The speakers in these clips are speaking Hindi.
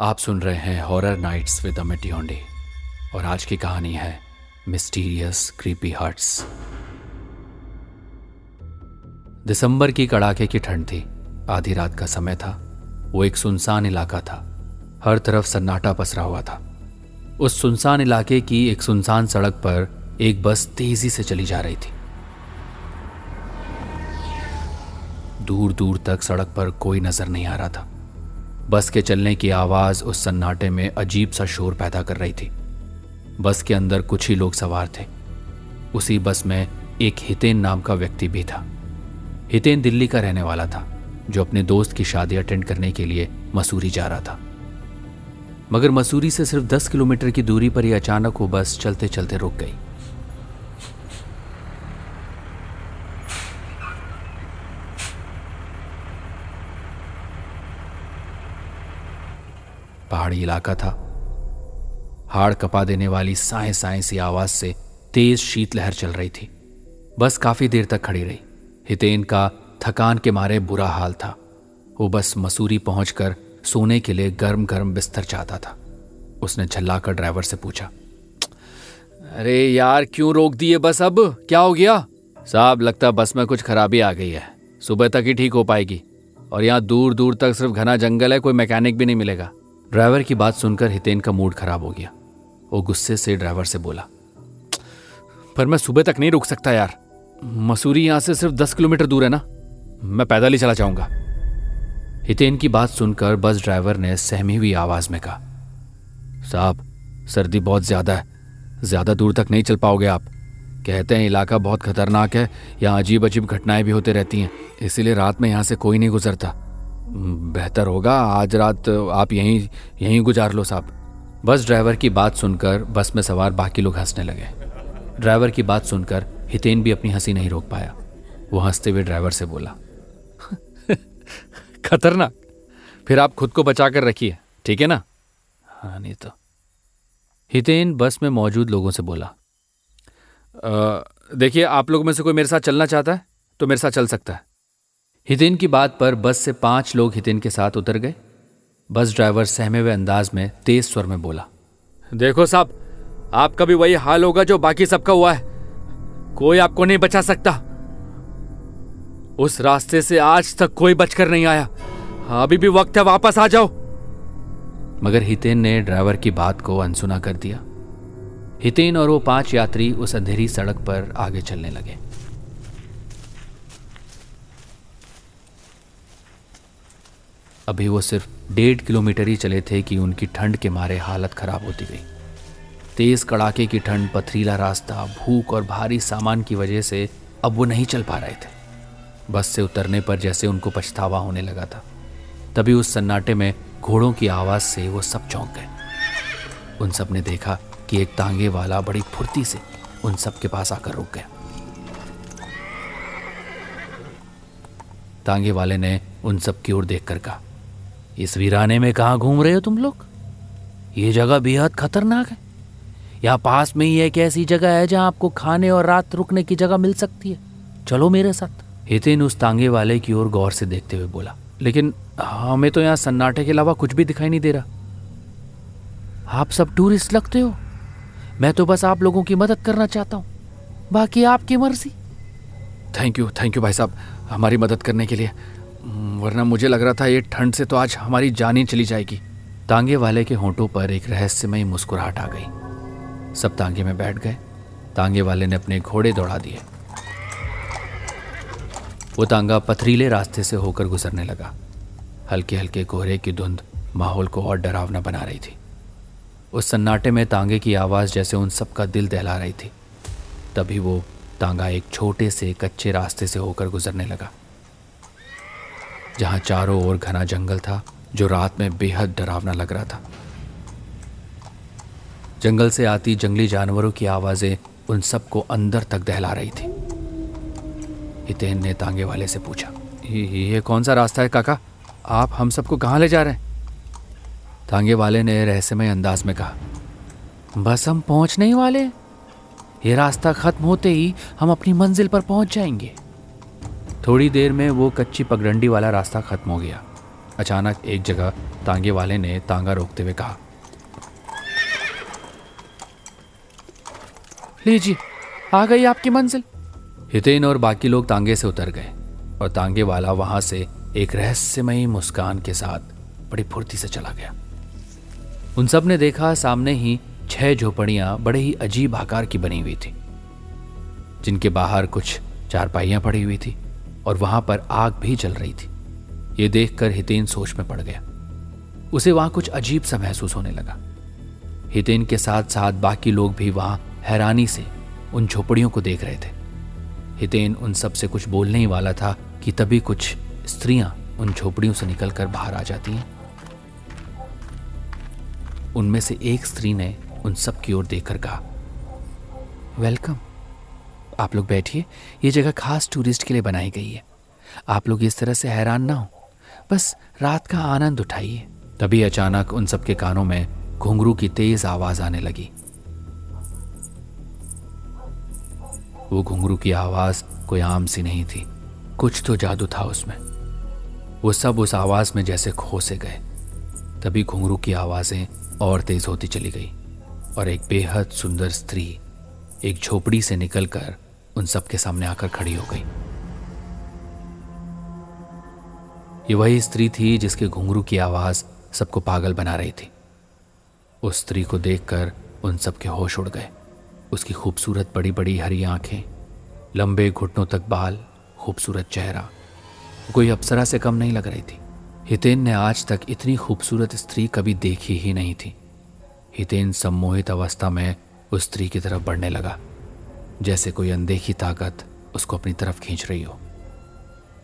आप सुन रहे हैं horror nights with Amit Yonde और आज की कहानी है मिस्टीरियस क्रीपी हर्ट्स दिसंबर की कड़ाके की ठंड थी। आधी रात का समय था। वो एक सुनसान इलाका था। हर तरफ़ सन्नाटा पसरा हुआ था। उस सुनसान इलाके की एक सुनसान सड़क पर एक बस तेज़ी से चली जा रही थी। दूर दूर तक सड़क पर कोई नज़र नहीं आ रहा था। बस के चलने की आवाज़ उस सन्नाटे में अजीब सा शोर पैदा कर रही थी। बस के अंदर कुछ ही लोग सवार थे। उसी बस में एक हितेन नाम का व्यक्ति भी था। हितेन दिल्ली का रहने वाला था, जो अपने दोस्त की शादी अटेंड करने के लिए मसूरी जा रहा था। मगर मसूरी से सिर्फ़ दस किलोमीटर की दूरी पर ही अचानक वो बस चलते चलते रुक गई। पहाड़ी इलाका था। हाड़ कपा देने वाली साए साए सी आवाज़ से तेज शीतलहर चल रही थी। बस काफ़ी देर तक खड़ी रही। हितेन का थकान के मारे बुरा हाल था। वो बस मसूरी पहुंचकर सोने के लिए गर्म गर्म बिस्तर चाहता था। उसने झल्लाकर ड्राइवर से पूछा, अरे यार, क्यों रोक दिए बस अब? क्या हो गया? साहब, लगता बस में कुछ खराबी आ गई है। सुबह तक ही ठीक हो पाएगी। और यहाँ दूर दूर तक सिर्फ़ घना जंगल है, कोई मैकेनिक भी नहीं मिलेगा। ड्राइवर की बात सुनकर हितेन का मूड खराब हो गया। वो गुस्से से ड्राइवर से बोला, पर मैं सुबह तक नहीं रुक सकता यार। मसूरी यहाँ से सिर्फ़ दस किलोमीटर दूर है ना? मैं पैदल ही चला जाऊँगा। हितेन की बात सुनकर बस ड्राइवर ने सहमी हुई आवाज़ में कहा, साहब, सर्दी बहुत ज़्यादा है। ज़्यादा दूर तक नहीं चल पाओगे आप। कहते हैं इलाका बहुत खतरनाक है। यहाँ अजीब अजीब घटनाएँ भी होती रहती हैं। इसीलिए रात में यहाँ से कोई नहीं गुजरता। बेहतर होगा। आज रात आप यहीं यहीं गुजार लो साहब। बस ड्राइवर की बात सुनकर बस में सवार बाकी लोग हंसने लगे। ड्राइवर की बात सुनकर हितेन भी अपनी हँसी नहीं रोक पाया। वो हँसते हुए ड्राइवर से बोला, खतरनाक। फिर आप खुद को बचा कर रखिए, ठीक है ना? हाँ नहीं तो। हितेन बस में मौजूद लोगों से बोला देखिए, आप लोगों में से कोई मेरे साथ चलना चाहता है तो मेरे साथ चल सकता है। हितेन की बात पर बस से पाँच लोग हितेन के साथ उतर गए। बस ड्राइवर सहमे हुए अंदाज में तेज स्वर में बोला देखो साहब आपका भी वही हाल होगा जो बाकी सबका हुआ है। कोई आपको नहीं बचा सकता। उस रास्ते से आज तक कोई बचकर नहीं आया। अभी भी वक्त है वापस आ जाओ। मगर हितेन ने ड्राइवर की बात को अनसुना कर दिया। हितेन और वो पाँच यात्री उस अंधेरी सड़क पर आगे चलने लगे। अभी वो सिर्फ़ डेढ़ किलोमीटर ही चले थे कि उनकी ठंड के मारे हालत खराब होती गई। तेज कड़ाके की ठंड, पथरीला रास्ता, भूख और भारी सामान की वजह से अब वो नहीं चल पा रहे थे। बस से उतरने पर जैसे उनको पछतावा होने लगा था, तभी उस सन्नाटे में घोड़ों की आवाज़ से वो सब चौंक गए। उन सबने देखा कि एक तांगे वाला बड़ी फुर्ती से उन सब के पास आकर रुक गया। तांगे वाले ने उन सब की ओर देखकर कहा इस वीराने में कहा घूम रहे हो तुम लोग? ये जगह बेहद खतरनाक है। यहाँ पास में ही एक ऐसी जगह है जहाँ आपको खाने और रात रुकने की जगह मिल सकती है। चलो मेरे साथ। हितेन उस तांगे वाले की ओर गौर से देखते हुए बोला, लेकिन हमें तो यहाँ सन्नाटे के अलावा कुछ भी दिखाई नहीं दे रहा। आप सब टूरिस्ट लगते हो। मैं तो बस आप लोगों की मदद करना चाहता हूँ। बाकी आपकी मर्ज़ी। थैंक यू थैंक यू भाई साहब। हमारी मदद करने के लिए वरना मुझे लग रहा था ये ठंड से तो आज हमारी जान ही चली जाएगी। तांगे वाले के होंठों पर एक रहस्यमयी मुस्कुराहट आ गई। सब तांगे में बैठ गए। तांगे वाले ने अपने घोड़े दौड़ा दिए। वो तांगा पथरीले रास्ते से होकर गुजरने लगा। हल्के हल्के कोहरे की धुंध माहौल को और डरावना बना रही थी। उस सन्नाटे में तांगे की आवाज़ जैसे उन सबका दिल दहला रही थी। तभी वो तांगा एक छोटे से कच्चे रास्ते से होकर गुजरने लगा। जहाँ चारों ओर घना जंगल था, जो रात में बेहद डरावना लग रहा था। जंगल से आती जंगली जानवरों की आवाज़ें उन सबको अंदर तक दहला रही थी। हितेन ने तांगे वाले से पूछा, ये कौन सा रास्ता है काका? आप हम सबको कहाँ ले जा रहे हैं? तांगे वाले ने रहस्यमय अंदाज में कहा, बस हम पहुँचने ही वाले ये रास्ता खत्म होते ही हम अपनी मंजिल पर पहुँच जाएँगे। थोड़ी देर में वो कच्ची पगडंडी वाला रास्ता खत्म हो गया। अचानक एक जगह तांगे वाले ने तांगा रोकते हुए कहा, लीजिए, आ गई आपकी मंजिल। हितेन और बाकी लोग तांगे से उतर गए और तांगे वाला वहाँ से एक रहस्यमयी मुस्कान के साथ बड़ी फुर्ती से चला गया। उन सबने देखा सामने ही छह झोपड़ियाँ बड़े ही अजीब आकार की बनी हुई थी, जिनके बाहर कुछ चारपाइयाँ पड़ी हुई थी। और वहाँ पर आग भी जल रही थी। ये देखकर हितेन सोच में पड़ गया। उसे वहाँ कुछ अजीब सा महसूस होने लगा। हितेन के साथ साथ बाकी लोग भी वहाँ हैरानी से उन झोपड़ियों को देख रहे थे। हितेन उन सबसे कुछ बोलने ही वाला था कि तभी कुछ स्त्रियाँ उन झोपड़ियों से निकलकर बाहर आ जाती हैं। उनमें से एक स्त्री ने उन सब की ओर देखकर कहा, वेलकम। आप लोग बैठिए। ये जगह खास टूरिस्ट के लिए बनाई गई है। आप लोग इस तरह से हैरान ना हो। बस रात का आनंद उठाइए। तभी अचानक उन सबके कानों में घुंघरू की तेज आवाज़ आने लगी। वो घुंघरू की आवाज़ कोई आम सी नहीं थी। कुछ तो जादू था उसमें। वो सब उस आवाज़ में जैसे खो से गए। तभी घुंघरू की आवाज़ें और तेज होती चली गई और एक बेहद सुंदर स्त्री एक झोपड़ी से निकलकर उन सबके सामने आकर खड़ी हो गई। ये वही स्त्री थी जिसके घुंघरू की आवाज़ सबको पागल बना रही थी। उस स्त्री को देखकर उन सबके होश उड़ गए। उसकी खूबसूरत बड़ी बड़ी हरी आँखें, लंबे घुटनों तक बाल, खूबसूरत चेहरा, कोई अप्सरा से कम नहीं लग रही थी। हितेन ने आज तक इतनी खूबसूरत स्त्री कभी देखी ही नहीं थी। हितेन सम्मोहित अवस्था में उस स्त्री की तरफ़ बढ़ने लगा। जैसे कोई अनदेखी ताकत उसको अपनी तरफ़ खींच रही हो।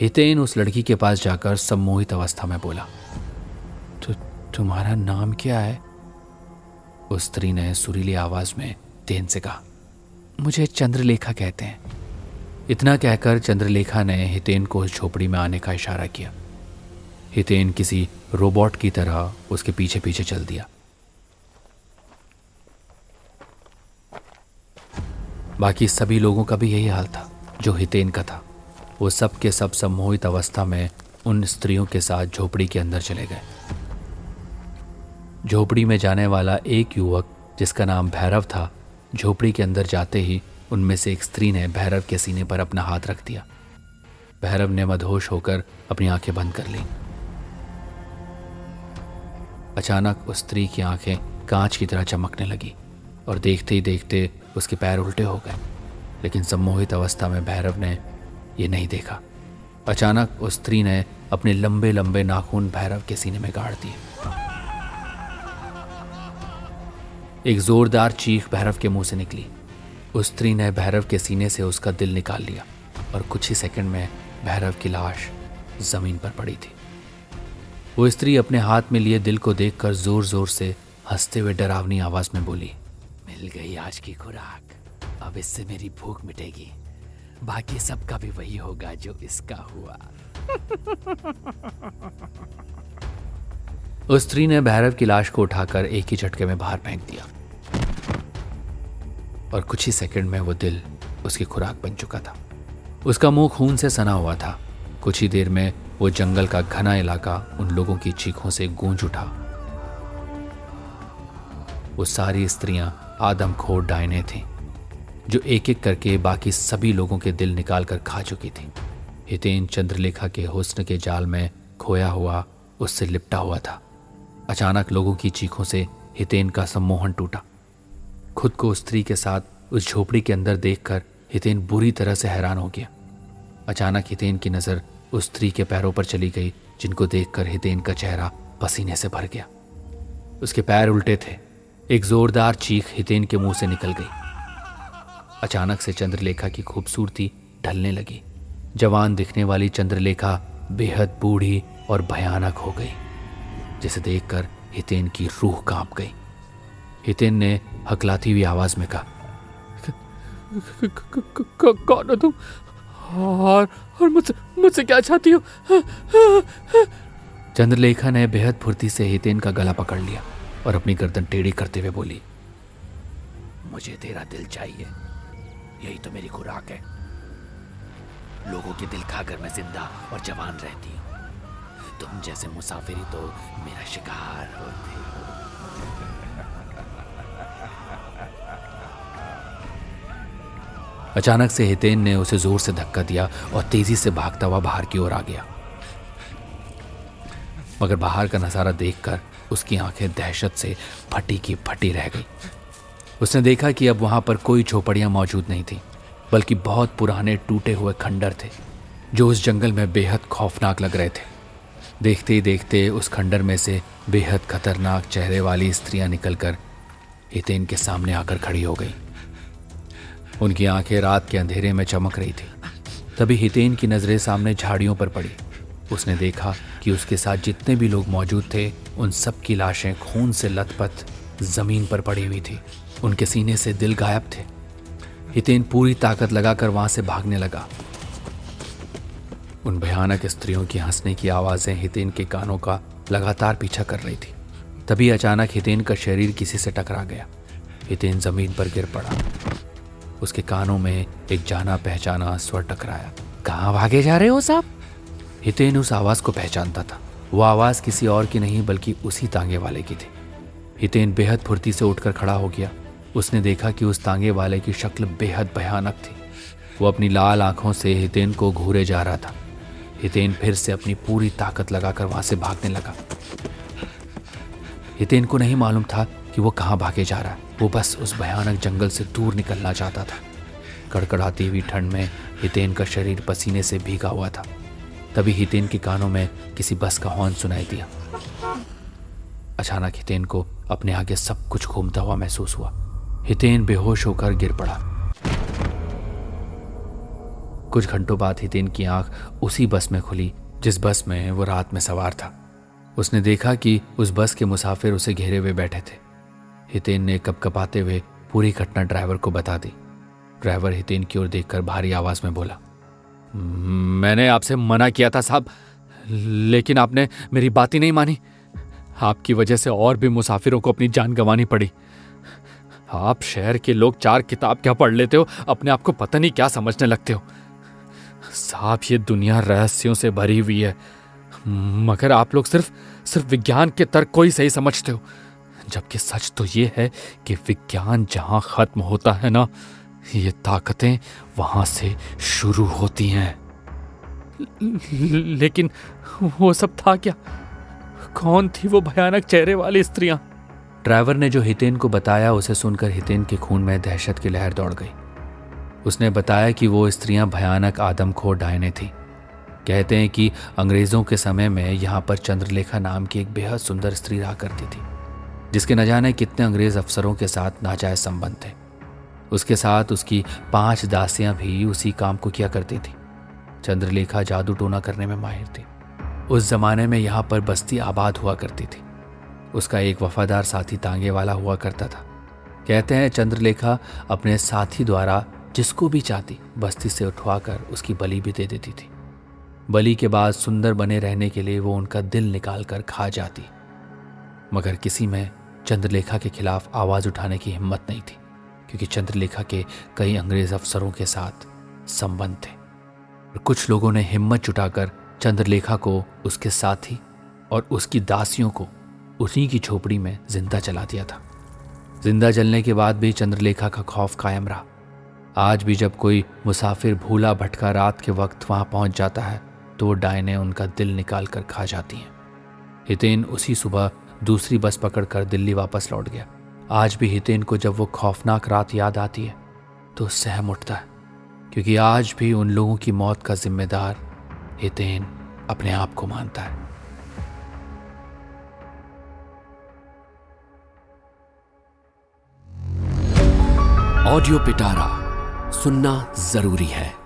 हितेन उस लड़की के पास जाकर सम्मोहित अवस्था में बोला तो तुम्हारा नाम क्या है? उस स्त्री ने सुरीली आवाज़ में तेन से कहा, मुझे चंद्रलेखा कहते हैं। इतना कहकर चंद्रलेखा ने हितेन को उस झोपड़ी में आने का इशारा किया। हितेन किसी रोबोट की तरह उसके पीछे पीछे चल दिया। बाकी सभी लोगों का भी यही हाल था, जो हितेन का था। वो सब के सब सम्मोहित अवस्था में उन स्त्रियों के साथ झोपड़ी के अंदर चले गए। झोपड़ी में जाने वाला एक युवक, जिसका नाम भैरव था, झोपड़ी के अंदर जाते ही उनमें से एक स्त्री ने भैरव के सीने पर अपना हाथ रख दिया। भैरव ने मदहोश होकर अपनी आँखें बंद कर ली। अचानक उस स्त्री की आँखें कांच की तरह चमकने लगी और देखते ही देखते उसके पैर उल्टे हो गए, लेकिन सम्मोहित अवस्था में भैरव ने यह नहीं देखा। अचानक उस स्त्री ने अपने लंबे लंबे नाखून भैरव के सीने में गाड़ दिए। एक जोरदार चीख भैरव के मुँह से निकली। उस स्त्री ने भैरव के सीने से उसका दिल निकाल लिया और कुछ ही सेकंड में भैरव की लाश ज़मीन पर पड़ी थी। वो स्त्री अपने हाथ में लिए दिल को देखकर ज़ोर ज़ोर से हँसते हुए डरावनी आवाज़ में बोली मिल गई आज की खुराक। अब इससे मेरी भूख मिटेगी। बाकी सबका भी वही होगा जो इसका हुआ। उस स्त्री ने भैरव की लाश को उठाकर एक ही झटके में बाहर फेंक दिया। और कुछ ही सेकंड में वो दिल उसकी खुराक बन चुका था। उसका मुँह खून से सना हुआ था। कुछ ही देर में वो जंगल का घना इलाका उन लोगों की चीखों से गूंज उठा। वो सारी स्त्रियाँ आदमखोर डायने थीं, जो एक एक करके बाकी सभी लोगों के दिल निकाल कर खा चुकी थी। हितेन चंद्रलेखा के हुस्न के जाल में खोया हुआ, उससे लिपटा हुआ था। अचानक लोगों की चीखों से हितेन का सम्मोहन टूटा। खुद को स्त्री के साथ उस झोपड़ी के अंदर देखकर हितेन बुरी तरह से हैरान हो गया। अचानक हितेन की नज़र उस स्त्री के पैरों पर चली गई, जिनको देखकर हितेन का चेहरा पसीने से भर गया। उसके पैर उल्टे थे। एक जोरदार चीख हितेन के मुँह से निकल गई। अचानक से चंद्रलेखा की खूबसूरती ढलने लगी। जवान दिखने वाली चंद्रलेखा बेहद बूढ़ी और भयानक हो गई, जिसे देखकर हितेन की रूह काँप गई। हितेन ने हकलाती हुई आवाज़ में कहा कौन हो तुम? और और मुझसे मुझसे क्या चाहती हो। चंद्रलेखा ने बेहद फुर्ती से हितेन का गला पकड़ लिया। और अपनी गर्दन टेढ़ी करते हुए बोली, मुझे तेरा दिल चाहिए। यही तो मेरी खुराक है। लोगों के दिल खाकर मैं ज़िंदा और जवान रहती हूँ। तुम जैसे मुसाफिरी तो मेरा शिकार होते अचानक से हितेन ने उसे ज़ोर से धक्का दिया और तेज़ी से भागता हुआ बाहर की ओर आ गया। मगर बाहर का नज़ारा देखकर उसकी आँखें दहशत से फटी की फटी रह गई। उसने देखा कि अब वहाँ पर कोई झोपड़ियाँ मौजूद नहीं थी, बल्कि बहुत पुराने टूटे हुए खंडर थे, जो उस जंगल में बेहद खौफनाक लग रहे थे। देखते ही देखते उस खंडर में से बेहद खतरनाक चेहरे वाली स्त्रियाँ निकलकर हितेन के सामने आकर खड़ी हो गई। उनकी आँखें रात के अंधेरे में चमक रही थी। तभी हितेन की नज़रें सामने झाड़ियों पर पड़ी। उसने देखा कि उसके साथ जितने भी लोग मौजूद थे, उन सब की लाशें खून से लथपथ ज़मीन पर पड़ी हुई थी। उनके सीने से दिल गायब थे। हितेन पूरी ताकत लगाकर वहाँ से भागने लगा। उन भयानक स्त्रियों की हंसने की आवाज़ें हितेन के कानों का लगातार पीछा कर रही थी। तभी अचानक हितेन का शरीर किसी से टकरा गया। हितेन ज़मीन पर गिर पड़ा। उसके कानों में एक जाना पहचाना स्वर टकराया। कहाँ भागे जा रहे हो साहब? हितेन उस आवाज़ को पहचानता था। वो आवाज़ किसी और की नहीं, बल्कि उसी तांगे वाले की थी। हितेन बेहद फुर्ती से उठकर खड़ा हो गया। उसने देखा कि उस तांगे वाले की शक्ल बेहद भयानक थी। वो अपनी लाल आँखों से हितेन को घूरे जा रहा था। हितेन फिर से अपनी पूरी ताकत लगाकर वहाँ से भागने लगा। हितेन को नहीं मालूम था कि वो कहाँ भागे जा रहा है। वो बस उस भयानक जंगल से दूर निकलना चाहता था। कड़कड़ाती हुई ठंड में हितेन का शरीर पसीने से भीगा हुआ था। तभी हितेन के कानों में किसी बस का हॉर्न सुनाई दिया। अचानक हितेन को अपने आगे सब कुछ घूमता हुआ महसूस हुआ। हितेन बेहोश होकर गिर पड़ा। कुछ घंटों बाद हितेन की आँख उसी बस में खुली, जिस बस में वो रात में सवार था। उसने देखा कि उस बस के मुसाफिर उसे घेरे हुए बैठे थे। हितेन ने कपकपाते हुए पूरी घटना ड्राइवर को बता दी। ड्राइवर हितेन की ओर देखकर भारी आवाज़ में बोला मैंने आपसे मना किया था साहब, लेकिन आपने मेरी बात ही नहीं मानी। आपकी वजह से और भी मुसाफिरों को अपनी जान गंवानी पड़ी। आप शहर के लोग चार किताब क्या पढ़ लेते हो, अपने आप को पता नहीं क्या समझने लगते हो। साहब, ये दुनिया रहस्यों से भरी हुई है। मगर आप लोग सिर्फ़ सिर्फ़ विज्ञान के तर्क को ही सही समझते हो। जबकि सच तो ये है कि विज्ञान जहाँ खत्म होता है ना ये ताकतें वहाँ से शुरू होती हैं। लेकिन वो सब था क्या? कौन थी वो भयानक चेहरे वाली स्त्रियाँ? ड्राइवर ने जो हितेन को बताया, उसे सुनकर हितेन के खून में दहशत की लहर दौड़ गई। उसने बताया कि वो स्त्रियाँ भयानक आदमखोर डायने थी। कहते हैं कि अंग्रेज़ों के समय में यहाँ पर चंद्रलेखा नाम की एक बेहद सुंदर स्त्री रहा करती थी, जिसके न जाने कितने अंग्रेज़ अफसरों के साथ नाजायज संबंध थे। उसके साथ उसकी पाँच दासियाँ भी उसी काम को किया करती थी। चंद्रलेखा जादू टोना करने में माहिर थी। उस जमाने में यहाँ पर बस्ती आबाद हुआ करती थी। उसका एक वफादार साथी तांगे वाला हुआ करता था। कहते हैं चंद्रलेखा अपने साथी द्वारा जिसको भी चाहती, बस्ती से उठवाकर उसकी बलि भी दे देती थी। बलि के बाद सुंदर बने रहने के लिए वो उनका दिल निकाल कर खा जाती। मगर किसी में चंद्रलेखा के खिलाफ आवाज़ उठाने की हिम्मत नहीं थी। क्योंकि चंद्रलेखा के कई अंग्रेज़ अफसरों के साथ संबंध थे। और कुछ लोगों ने हिम्मत जुटाकर चंद्रलेखा को उसके साथी और उसकी दासियों को उसी की झोपड़ी में ज़िंदा जला दिया था। ज़िंदा जलने के बाद भी चंद्रलेखा का खौफ कायम रहा। आज भी जब कोई मुसाफिर भूला भटका रात के वक्त वहाँ पहुँच जाता है तो वो डायने उनका दिल निकाल कर खा जाती हैं। हितेन उसी सुबह दूसरी बस पकड़कर दिल्ली वापस लौट गया। आज भी हितेन को जब वो खौफनाक रात याद आती है तो सहम उठता है, क्योंकि आज भी उन लोगों की मौत का जिम्मेदार हितेन अपने आप को मानता है। ऑडियो पिटारा सुनना ज़रूरी है।